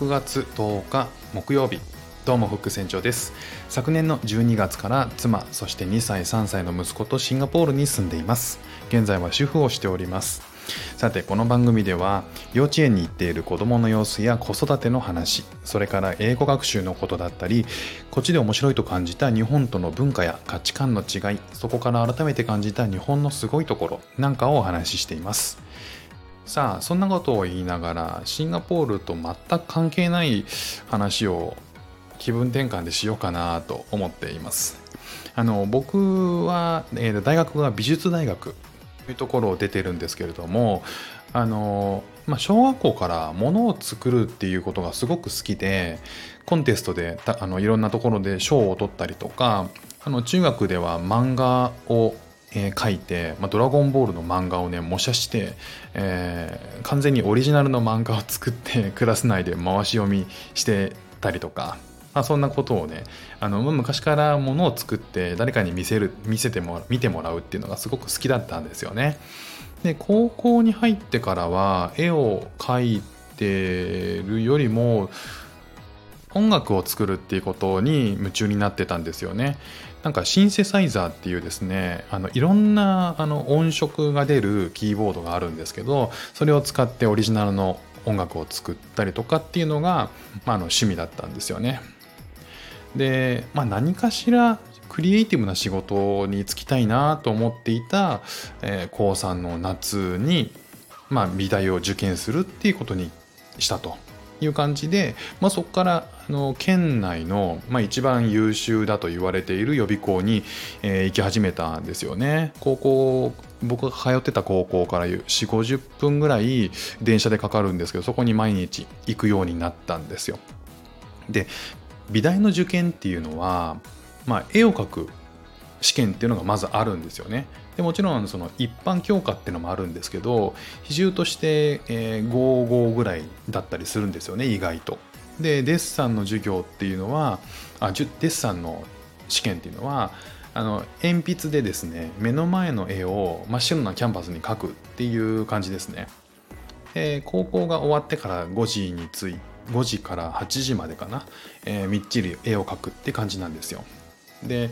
6月10日木曜日。どうもフック船長です。昨年の12月から妻そして2歳3歳の息子とシンガポールに住んでいます。現在は主婦をしております。さてこの番組では幼稚園に行っている子どもの様子や子育ての話それから英語学習のことだったりこっちで面白いと感じた日本との文化や価値観の違いそこから改めて感じた日本のすごいところなんかをお話ししています。さあそんなことを言いながらシンガポールと全く関係ない話を気分転換でしようかなと思っています。あの僕は、えー、大学が美術大学というところを出てるんですけれどもあの、まあ、小学校からものを作るっていうことがすごく好きでコンテストであのいろんなところで賞を取ったりとかあの中学では漫画をえー、書いて、まあ、ドラゴンボールの漫画をね模写して、えー、完全にオリジナルの漫画を作って クラス内で回し読みしてたりとか、まあ、そんなことをねあの昔からものを作って誰かに見せる見せても見てもらうっていうのがすごく好きだったんですよね。で高校に入ってからは絵を描いてるよりも音楽を作るっていうことに夢中になってたんですよね。なんかシンセサイザーっていうですねあのいろんなあの音色が出るキーボードがあるんですけどそれを使ってオリジナルの音楽を作ったりとかっていうのが、まあ、の趣味だったんですよね。で、まあ、何かしらクリエイティブな仕事に就きたいなと思っていた、えー、高3の夏に、まあ、美大を受験するっていうことにしたという感じで、まあ、そこからあの県内の、まあ、一番優秀だと言われている予備校に、えー、行き始めたんですよね。高校僕が通ってた高校から4 5 0分ぐらい電車でかかるんですけどそこに毎日行くようになったんですよ。で美大の受験っていうのは、まあ、絵を描く試験っていうのがまずあるんですよね。でもちろんその一般教科っていうのもあるんですけど比重として、えー、55ぐらいだったりするんですよね意外と。でデッサンの授業っていうのはあデッサンの試験っていうのはあの鉛筆でですね目の前の絵を真っ白なキャンバスに描くっていう感じですね。えー、高校が終わってから5時に着い5時から8時までかな、えー、みっちり絵を描くって感じなんですよ。で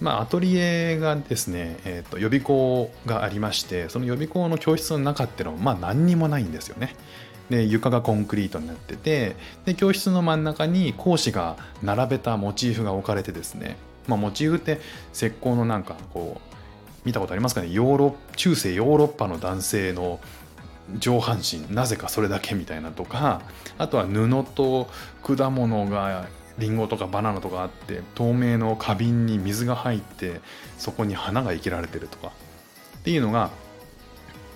まあ、アトリエがですね、えーと、予備校がありましてその予備校の教室の中っていうのはまあ何にもないんですよね。で床がコンクリートになっててで教室の真ん中に講師が並べたモチーフが置かれてですね、まあ、モチーフって石膏のなんかこう見たことありますかね？ヨーロ中世ヨーロッパの男性の上半身なぜかそれだけみたいなとかあとは布と果物がリンゴとかバナナとかあって透明の花瓶に水が入ってそこに花が生けられてるとか。っていうのが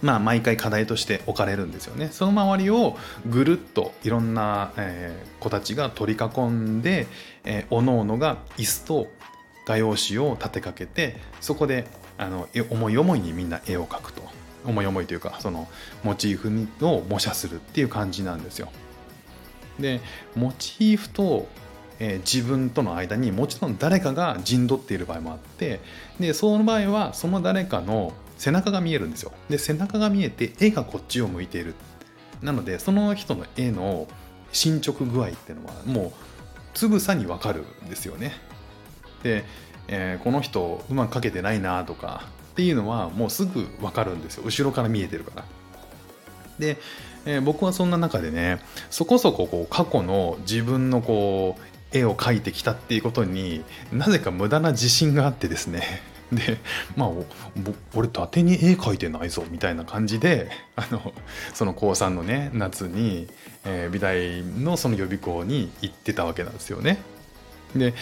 まあ毎回課題として置かれるんですよね。その周りをぐるっといろんな、えー、子たちが取り囲んで、えー、おのおのが椅子と画用紙を立てかけてそこであの思い思いにみんな絵を描くと。思い思いというかそのモチーフを模写するっていう感じなんですよ。でモチーフとえ、自分との間にもちろん誰かが陣取っている場合もあってでその場合はその誰かの背中が見えるんですよ。で背中が見えて絵がこっちを向いている。なのでその人の絵の進捗具合っていうのはもうつぶさにわかるんですよね。で、えー、この人うまく描けてないなとかっていうのはもうすぐわかるんですよ。後ろから見えてるから。で、えー、僕はそんな中でねそこそここう過去の自分のこう絵を描いてきたっていうことになぜか無駄な自信があってですね でまあ俺伊達に絵描いてないぞみたいな感じで あのその高3のね夏に、えー、美大のその予備校に行ってたわけなんですよね。で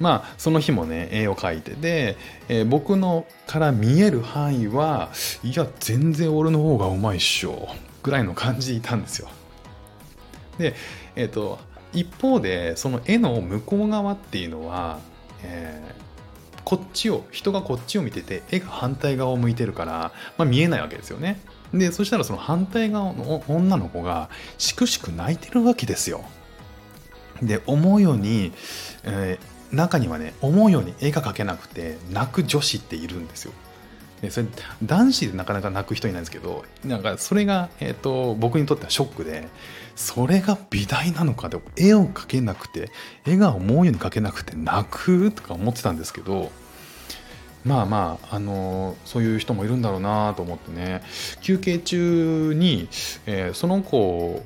まあその日もね絵を描いてて、えー、僕のから見える範囲はいや全然俺の方がうまいっしょぐらいの感じでいたんですよ。でえっ、ー、と一方でその絵の向こう側っていうのは、えー、こっちを人がこっちを見てて絵が反対側を向いてるから、まあ、見えないわけですよね。でそしたらその反対側の女の子がしくしく泣いてるわけですよ。で思うように、えー、中にはね思うように絵が描けなくて泣く女子っているんですよ。でそれ男子でなかなか泣く人いないんですけどなんかそれが、えーと、僕にとってはショックでそれが美大なのかで絵を描けなくて絵が思うように描けなくて泣くとか思ってたんですけどまあまあ、あのそういう人もいるんだろうなと思ってね。休憩中に、えー、その子を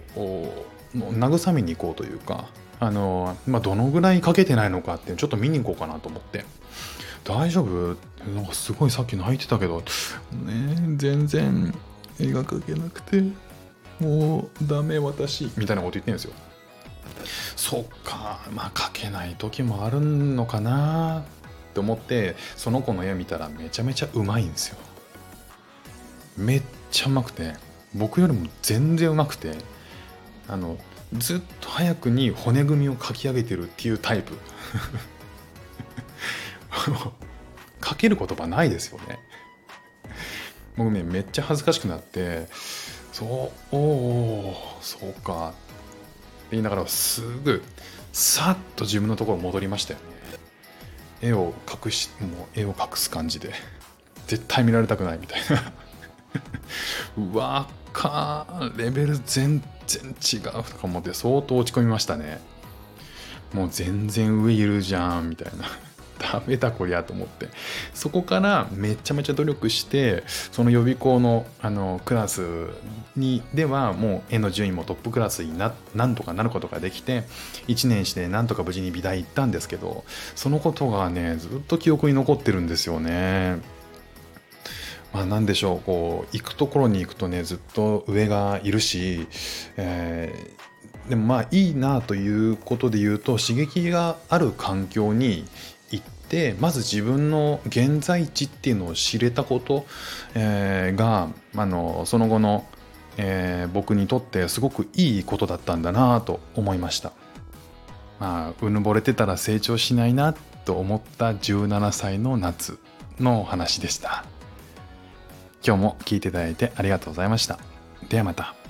慰めに行こうというか、あのまあ、どのぐらいかけてないのかってちょっと見に行こうかなと思って。大丈夫？なんかすごいさっき泣いてたけど、ね、全然絵が描けなくて。もうダメ私。みたいなこと言ってるんですよ。そっか。まあ描けない時もあるのかな。って思ってその子の絵見たらめちゃめちゃうまいんですよ。めっちゃうまくて。僕よりも全然うまくて。あのずっと早くに骨組みを描き上げてるっていうタイプ。書ける言葉ないですよね。僕ねめっちゃ恥ずかしくなってそうおおそうか。って言いながらすぐさっと自分のところ戻りましたよね。絵を隠しもう絵を隠す感じで。絶対見られたくないみたいな。わかレベル全然違うとか思って相当落ち込みましたね。もう全然上いるじゃんみたいな。ダメだこりゃと思って。そこからめちゃめちゃ努力してその予備校のあのクラスにではもう絵の順位もトップクラスにななんとかなることができて1年してなんとか無事に美大行ったんですけどそのことがねずっと記憶に残ってるんですよね。まあ、何でしょうこう行くところに行くとねずっと上がいるし、えー、でもまあいいなということで言うと刺激がある環境に行ってまず自分の現在地っていうのを知れたこと、えー、があのその後の、えー、僕にとってすごくいいことだったんだなと思いました。まあ、うぬぼれてたら成長しないなと思った17歳の夏の話でした。今日も聞いていただいてありがとうございました。ではまた。